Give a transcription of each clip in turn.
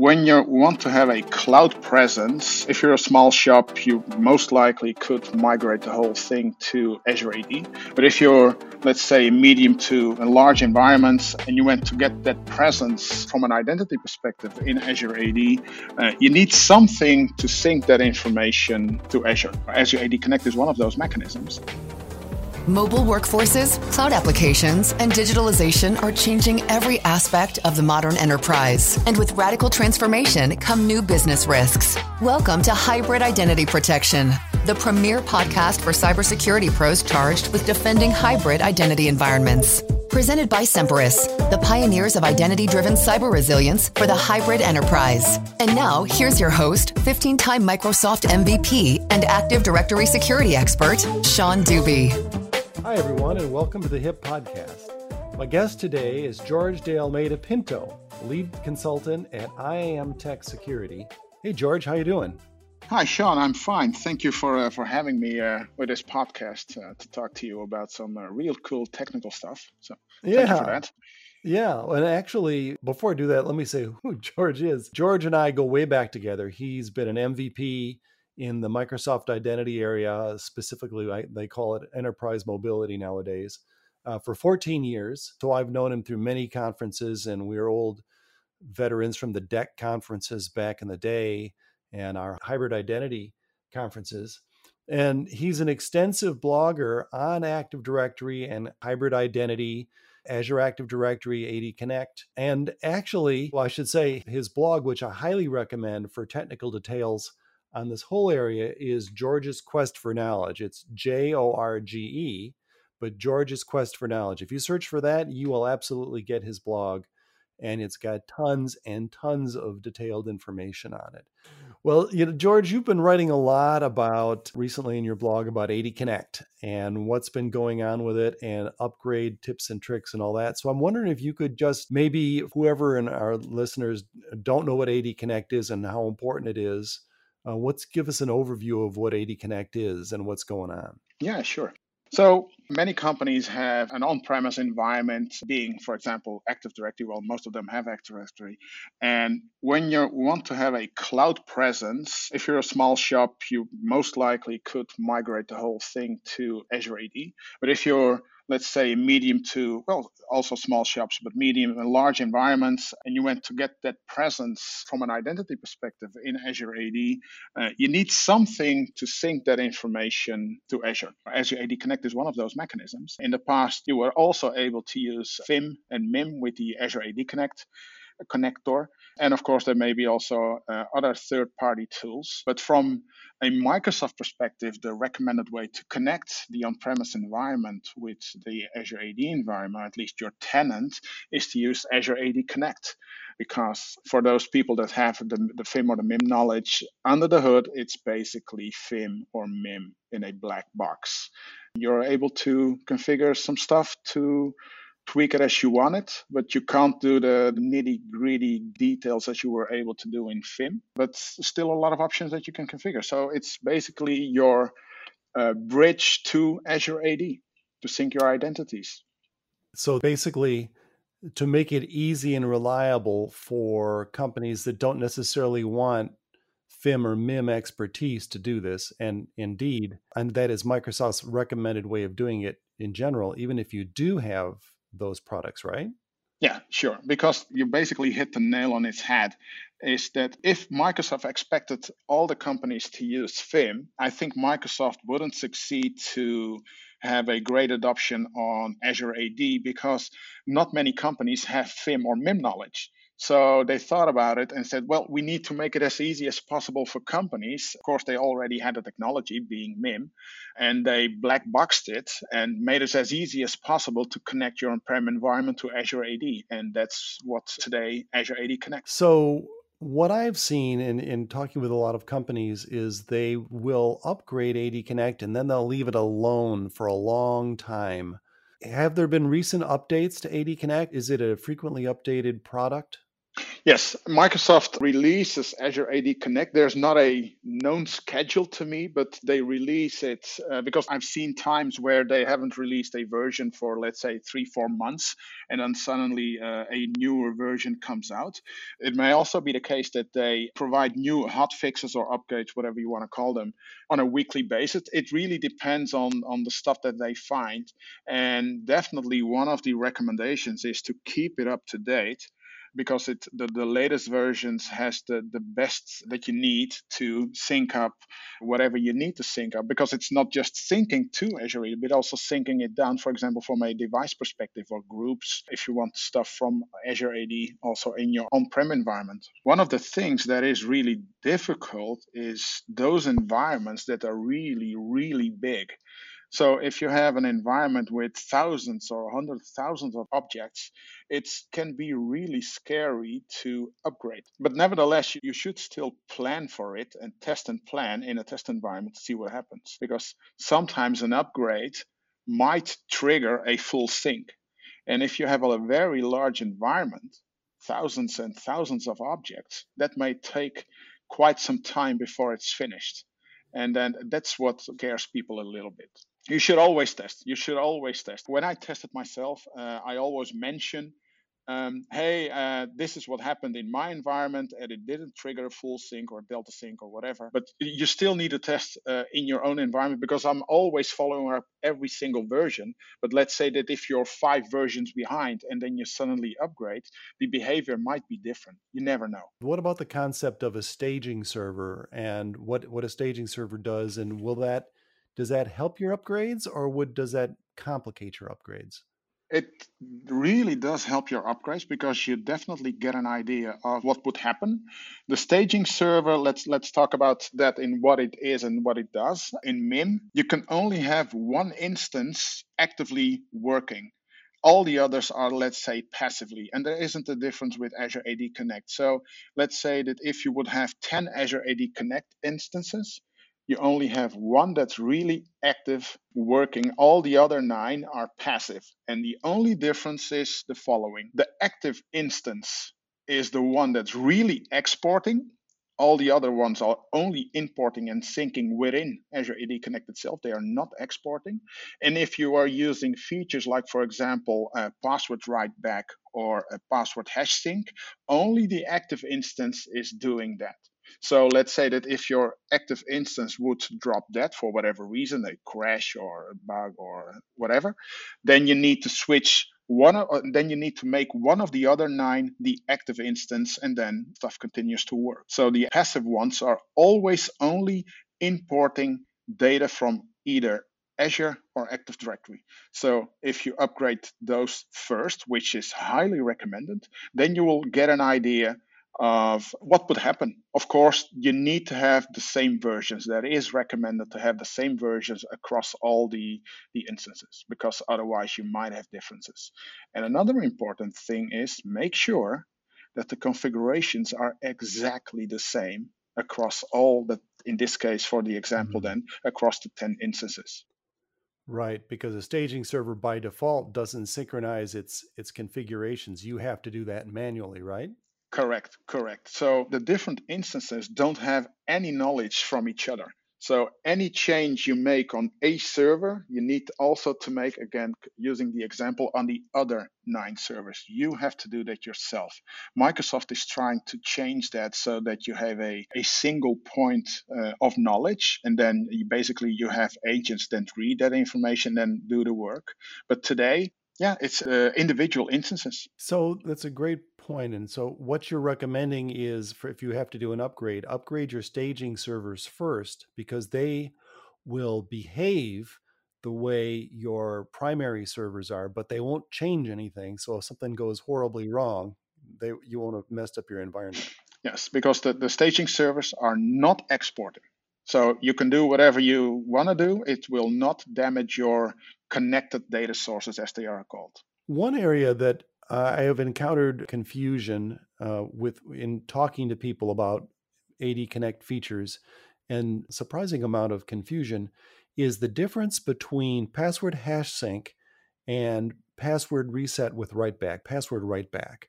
when you want to have a cloud presence, if you're a small shop, you most likely could migrate the whole thing to Azure AD. But if you're, let's say, medium to large environments and you want to get that presence from an identity perspective in Azure AD, uh, you need something to sync that information to Azure. Azure AD Connect is one of those mechanisms. Mobile workforces, cloud applications, and digitalization are changing every aspect of the modern enterprise. And with radical transformation come new business risks. Welcome to Hybrid Identity Protection, the premier podcast for cybersecurity pros charged with defending hybrid identity environments. Presented by Semperis, the pioneers of identity driven cyber resilience for the hybrid enterprise. And now, here's your host, 15 time Microsoft MVP and Active Directory security expert, Sean Deuby. Hi, everyone, and welcome to the HIP Podcast. My guest today is Jorge de Almeida Pinto, lead consultant at IAMTEC Security. Hey, Jorge, how you doing? Hi, Sean. I'm fine. Thank you for uh, for having me uh, with this podcast uh, to talk to you about some uh, real cool technical stuff. So, yeah. for that. Yeah, and actually, before I do that, let me say who Jorge is. Jorge and I go way back together. He's been an MVP in the Microsoft identity area, specifically, they call it enterprise mobility nowadays, uh, for 14 years. So I've known him through many conferences, and we're old veterans from the DEC conferences back in the day and our hybrid identity conferences. And he's an extensive blogger on Active Directory and hybrid identity. Azure Active Directory, AD Connect. And actually, well, I should say his blog, which I highly recommend for technical details on this whole area is Jorge's Quest for Knowledge. It's J O R G E, but Jorge's Quest for Knowledge. If you search for that, you will absolutely get his blog, and it's got tons and tons of detailed information on it. Well, you know, Jorge, you've been writing a lot about recently in your blog about AD Connect and what's been going on with it and upgrade tips and tricks and all that. So I'm wondering if you could just maybe whoever in our listeners don't know what AD Connect is and how important it is, uh, give us an overview of what AD Connect is and what's going on. Yeah, sure. So many companies have an on-premise environment being, for example, Active Directory. Well, most of them have Active Directory. And when you want to have a cloud presence, if you're a small shop, you most likely could migrate the whole thing to Azure AD. But if you're let's say medium to well also small shops but medium and large environments and you want to get that presence from an identity perspective in azure ad uh, you need something to sync that information to azure. Azure ad connect is one of those mechanisms. In the past you were also able to use FIM and MIM with the azure ad connect connector. And of course, there may be also uh, other third party tools. But from a Microsoft perspective, the recommended way to connect the on premise environment with the Azure AD environment, at least your tenant, is to use Azure AD Connect. Because for those people that have the, the FIM or the MIM knowledge, under the hood, it's basically FIM or MIM in a black box. You're able to configure some stuff to tweak it as you want it, but you can't do the nitty gritty details that you were able to do in FIM. But still a lot of options that you can configure. So it's basically your uh, bridge to Azure AD to sync your identities. So basically, to make it easy and reliable for companies that don't necessarily want FIM or MIM expertise to do this, and indeed, and that is Microsoft's recommended way of doing it in general, even if you do have those products, right? Yeah, sure. Because you basically hit the nail on its head. Is that if Microsoft expected all the companies to use FIM, I think Microsoft wouldn't succeed to have a great adoption on Azure AD because not many companies have FIM or MIM knowledge. So they thought about it and said, well, we need to make it as easy as possible for companies. Of course, they already had the technology being MIM, and they black boxed it and made it as easy as possible to connect your on prem environment to Azure AD. And that's what today Azure AD connects. So, what I've seen in, in talking with a lot of companies is they will upgrade AD Connect and then they'll leave it alone for a long time. Have there been recent updates to AD Connect? Is it a frequently updated product? Yes, Microsoft releases Azure AD Connect. There's not a known schedule to me, but they release it uh, because I've seen times where they haven't released a version for, let's say, three, four months, and then suddenly uh, a newer version comes out. It may also be the case that they provide new hot fixes or upgrades, whatever you want to call them, on a weekly basis. It really depends on, on the stuff that they find. And definitely one of the recommendations is to keep it up to date because it the, the latest versions has the, the best that you need to sync up whatever you need to sync up because it's not just syncing to Azure but also syncing it down, for example, from a device perspective or groups if you want stuff from Azure AD also in your on-prem environment. One of the things that is really difficult is those environments that are really, really big. So if you have an environment with thousands or hundreds thousands of objects, it can be really scary to upgrade. But nevertheless, you should still plan for it and test and plan in a test environment to see what happens. Because sometimes an upgrade might trigger a full sync. And if you have a very large environment, thousands and thousands of objects, that may take quite some time before it's finished. And then that's what scares people a little bit you should always test. You should always test. When I tested myself, uh, I always mention, um, hey, uh, this is what happened in my environment, and it didn't trigger a full sync or delta sync or whatever. But you still need to test uh, in your own environment because I'm always following up every single version. But let's say that if you're five versions behind and then you suddenly upgrade, the behavior might be different. You never know. What about the concept of a staging server and what what a staging server does, and will that does that help your upgrades or would does that complicate your upgrades? It really does help your upgrades because you definitely get an idea of what would happen. The staging server, let's let's talk about that in what it is and what it does. In MIM, you can only have one instance actively working all the others are let's say passively and there isn't a difference with azure ad connect so let's say that if you would have 10 azure ad connect instances you only have one that's really active working. All the other nine are passive. And the only difference is the following the active instance is the one that's really exporting. All the other ones are only importing and syncing within Azure AD Connect itself. They are not exporting. And if you are using features like, for example, a password write back or a password hash sync, only the active instance is doing that. So let's say that if your active instance would drop dead for whatever reason, a crash or a bug or whatever, then you need to switch one. Of, uh, then you need to make one of the other nine the active instance, and then stuff continues to work. So the passive ones are always only importing data from either Azure or Active Directory. So if you upgrade those first, which is highly recommended, then you will get an idea of what would happen. Of course, you need to have the same versions. That is recommended to have the same versions across all the, the instances because otherwise you might have differences. And another important thing is make sure that the configurations are exactly the same across all the, in this case, for the example, mm-hmm. then across the 10 instances. Right, because a staging server by default doesn't synchronize its its configurations. You have to do that manually, right? Correct, correct. So the different instances don't have any knowledge from each other. So any change you make on a server, you need also to make, again, using the example on the other nine servers. You have to do that yourself. Microsoft is trying to change that so that you have a, a single point uh, of knowledge, and then you basically you have agents that read that information and do the work. But today, yeah, it's uh, individual instances. So that's a great point. And so what you're recommending is for if you have to do an upgrade, upgrade your staging servers first because they will behave the way your primary servers are, but they won't change anything. So if something goes horribly wrong, they you won't have messed up your environment. Yes, because the, the staging servers are not exporting. So you can do whatever you want to do. It will not damage your connected data sources, as they are called. One area that I have encountered confusion uh, with in talking to people about AD Connect features, and surprising amount of confusion is the difference between password hash sync and password reset with write back, password write back.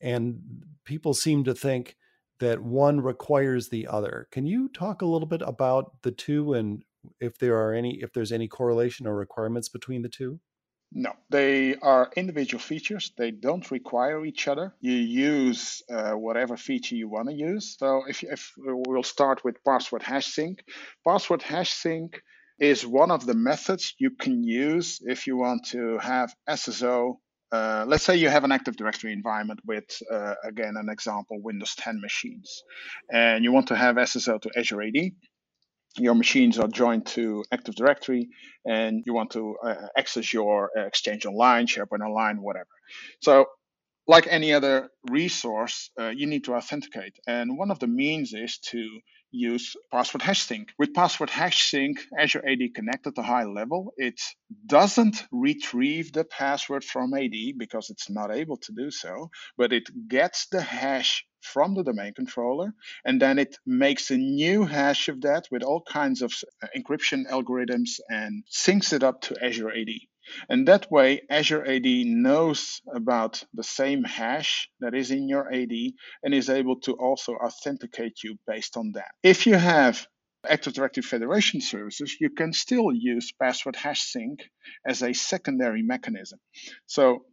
and people seem to think that one requires the other. Can you talk a little bit about the two and if there are any if there's any correlation or requirements between the two? No, they are individual features. They don't require each other. You use uh, whatever feature you want to use. So if, if we'll start with password hash sync, password hash sync is one of the methods you can use if you want to have SSO. Uh, let's say you have an Active Directory environment with, uh, again, an example, Windows 10 machines, and you want to have SSL to Azure AD your machines are joined to Active Directory and you want to uh, access your uh, Exchange Online, SharePoint Online, whatever. So, like any other resource, uh, you need to authenticate. And one of the means is to use password hash sync. With password hash sync, Azure AD Connect at the high level, it doesn't retrieve the password from AD because it's not able to do so, but it gets the hash from the domain controller, and then it makes a new hash of that with all kinds of encryption algorithms and syncs it up to Azure AD. And that way, Azure AD knows about the same hash that is in your AD and is able to also authenticate you based on that. If you have Active Directory Federation services, you can still use password hash sync as a secondary mechanism. So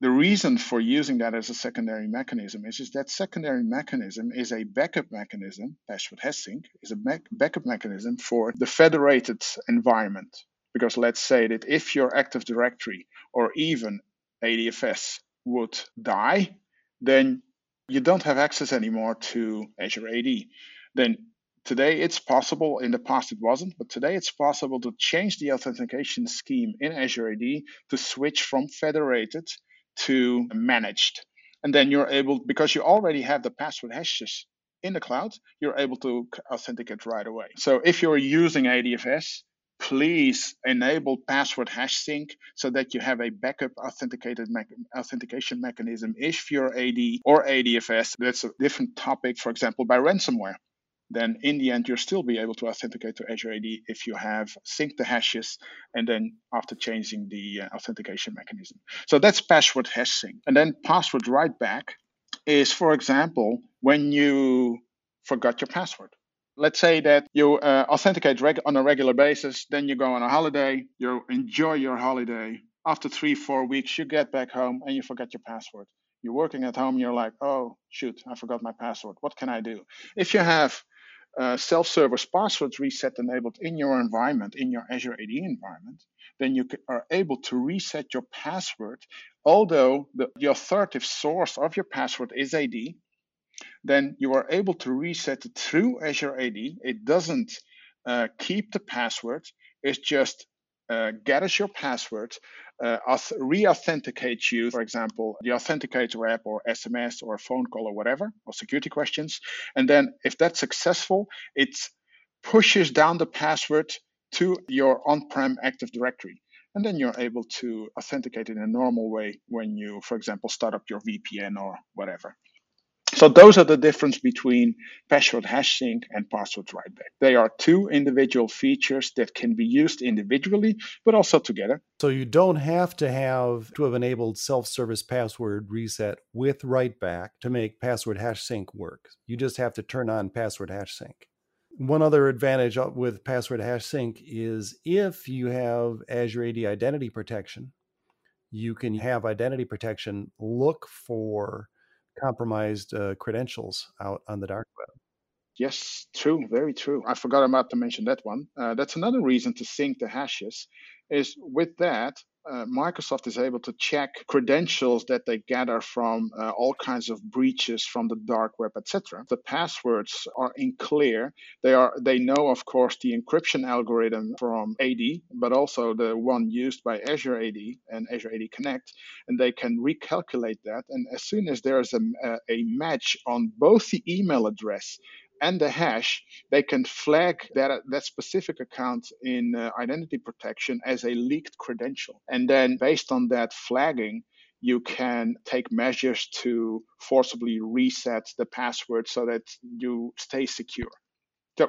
the reason for using that as a secondary mechanism is, is that secondary mechanism is a backup mechanism, password hash sync is a backup mechanism for the federated environment. Because let's say that if your Active Directory or even ADFS would die, then you don't have access anymore to Azure AD. Then today it's possible, in the past it wasn't, but today it's possible to change the authentication scheme in Azure AD to switch from federated to managed. And then you're able, because you already have the password hashes in the cloud, you're able to authenticate right away. So if you're using ADFS, please enable password hash sync so that you have a backup authenticated me- authentication mechanism if you're AD or ADFS. That's a different topic, for example, by ransomware then in the end, you'll still be able to authenticate to Azure AD if you have synced the hashes and then after changing the uh, authentication mechanism. So that's password hash sync. And then password write back is, for example, when you forgot your password. Let's say that you uh, authenticate reg- on a regular basis, then you go on a holiday, you enjoy your holiday. After three, four weeks, you get back home and you forget your password you're working at home, you're like, oh, shoot, I forgot my password. What can I do? If you have uh, self-service passwords reset enabled in your environment, in your Azure AD environment, then you are able to reset your password. Although the, the authoritative source of your password is AD, then you are able to reset it through Azure AD. It doesn't uh, keep the password. It just uh, gathers your password, uh, re-authenticates you, for example, the authenticator app or SMS or phone call or whatever, or security questions. And then if that's successful, it pushes down the password to your on-prem Active Directory. And then you're able to authenticate in a normal way when you, for example, start up your VPN or whatever. So those are the difference between password hash sync and password write back. They are two individual features that can be used individually, but also together. So you don't have to have to have enabled self-service password reset with write back to make password hash sync work. You just have to turn on password hash sync. One other advantage with password hash sync is if you have Azure AD identity protection, you can have identity protection look for compromised uh, credentials out on the dark web. Yes, true, very true. I forgot about to mention that one. Uh, that's another reason to sync the hashes. Is with that, uh, Microsoft is able to check credentials that they gather from uh, all kinds of breaches from the dark web, etc. The passwords are in clear. They are they know, of course, the encryption algorithm from AD, but also the one used by Azure AD and Azure AD Connect, and they can recalculate that. And as soon as there is a, a match on both the email address and the hash, they can flag that, that specific account in uh, identity protection as a leaked credential. And then based on that flagging, you can take measures to forcibly reset the password so that you stay secure.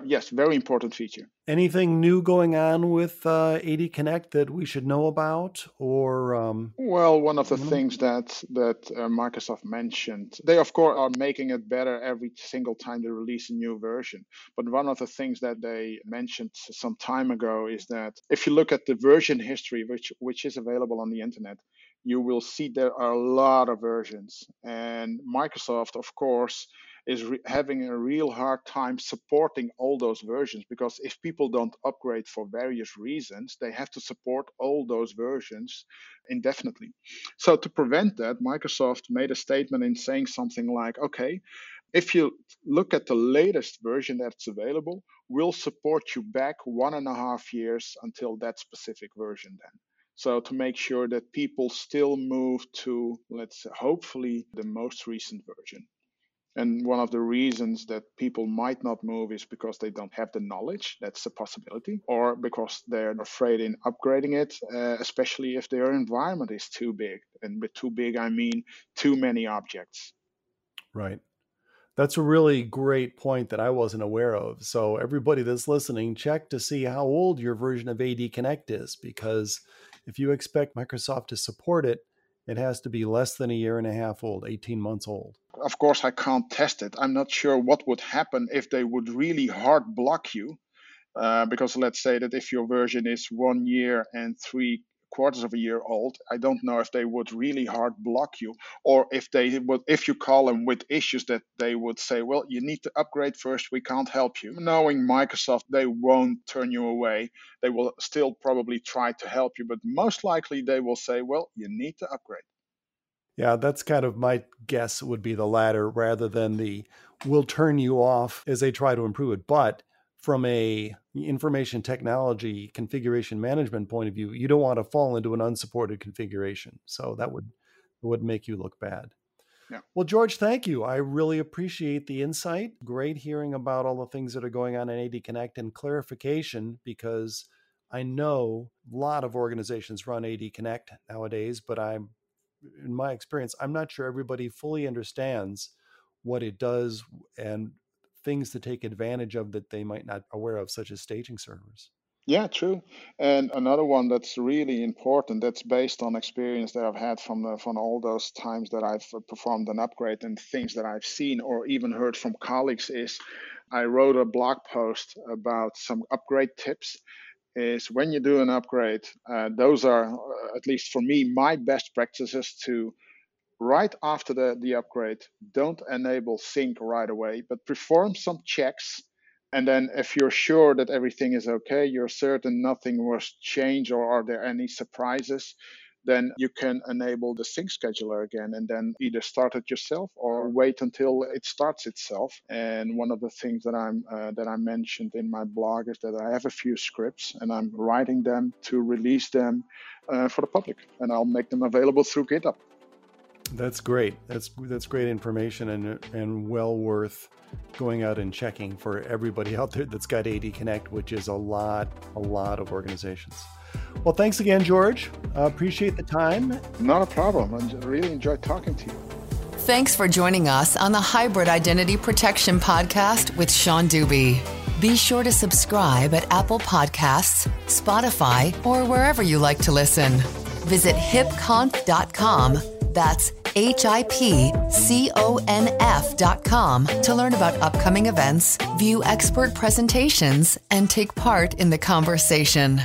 Yes, very important feature. Anything new going on with uh, AD Connect that we should know about, or? Um, well, one of the things that that uh, Microsoft mentioned, they of course are making it better every single time they release a new version. But one of the things that they mentioned some time ago is that if you look at the version history, which which is available on the internet, you will see there are a lot of versions, and Microsoft, of course is re- having a real hard time supporting all those versions because if people don't upgrade for various reasons, they have to support all those versions indefinitely. So, to prevent that, Microsoft made a statement in saying something like, okay, if you look at the latest version that's available, we'll support you back one and a half years until that specific version then. So to make sure that people still move to, let's hopefully the most recent version. And one of the reasons that people might not move is because they don't have the knowledge. That's a possibility. Or because they're afraid in upgrading it, uh, especially if their environment is too big. And with too big, I mean too many objects. Right. That's a really great point that I wasn't aware of. So, everybody that's listening, check to see how old your version of AD Connect is, because if you expect Microsoft to support it, it has to be less than a year and a half old, 18 months old. Of course, I can't test it. I'm not sure what would happen if they would really hard block you. Uh, because let's say that if your version is one year and three quarters of a year old, I don't know if they would really hard block you, or if they would, if you call them with issues, that they would say, "Well, you need to upgrade first. We can't help you." Knowing Microsoft, they won't turn you away. They will still probably try to help you, but most likely they will say, "Well, you need to upgrade." Yeah, that's kind of my guess would be the latter rather than the we'll turn you off as they try to improve it. But from a information technology configuration management point of view, you don't want to fall into an unsupported configuration. So that would would make you look bad. Yeah. Well, Jorge, thank you. I really appreciate the insight. Great hearing about all the things that are going on in AD Connect and clarification because I know a lot of organizations run AD Connect nowadays, but I'm in my experience, I'm not sure everybody fully understands what it does and things to take advantage of that they might not aware of, such as staging servers. Yeah, true. And another one that's really important, that's based on experience that I've had from the, from all those times that I've performed an upgrade and things that I've seen or even heard from colleagues, is I wrote a blog post about some upgrade tips. Is when you do an upgrade, uh, those are, uh, at least for me, my best practices to right after the, the upgrade, don't enable sync right away, but perform some checks. And then if you're sure that everything is okay, you're certain nothing was changed or are there any surprises, then you can enable the sync scheduler again and then either start it yourself or wait until it starts itself. And one of the things that I'm uh, that I mentioned in my blog is that I have a few scripts and I'm writing them to release them uh, for the public, and I'll make them available through GitHub. That's great. That's that's great information and and well worth going out and checking for everybody out there that's got AD Connect, which is a lot, a lot of organizations. Well, thanks again, Jorge. Uh, appreciate the time. Not a problem. I really enjoyed talking to you. Thanks for joining us on the Hybrid Identity Protection Podcast with Sean Deuby. Be sure to subscribe at Apple Podcasts, Spotify, or wherever you like to listen. Visit hipconf.com. That's H-I-P-C-O-N-F dot com to learn about upcoming events, view expert presentations, and take part in the conversation.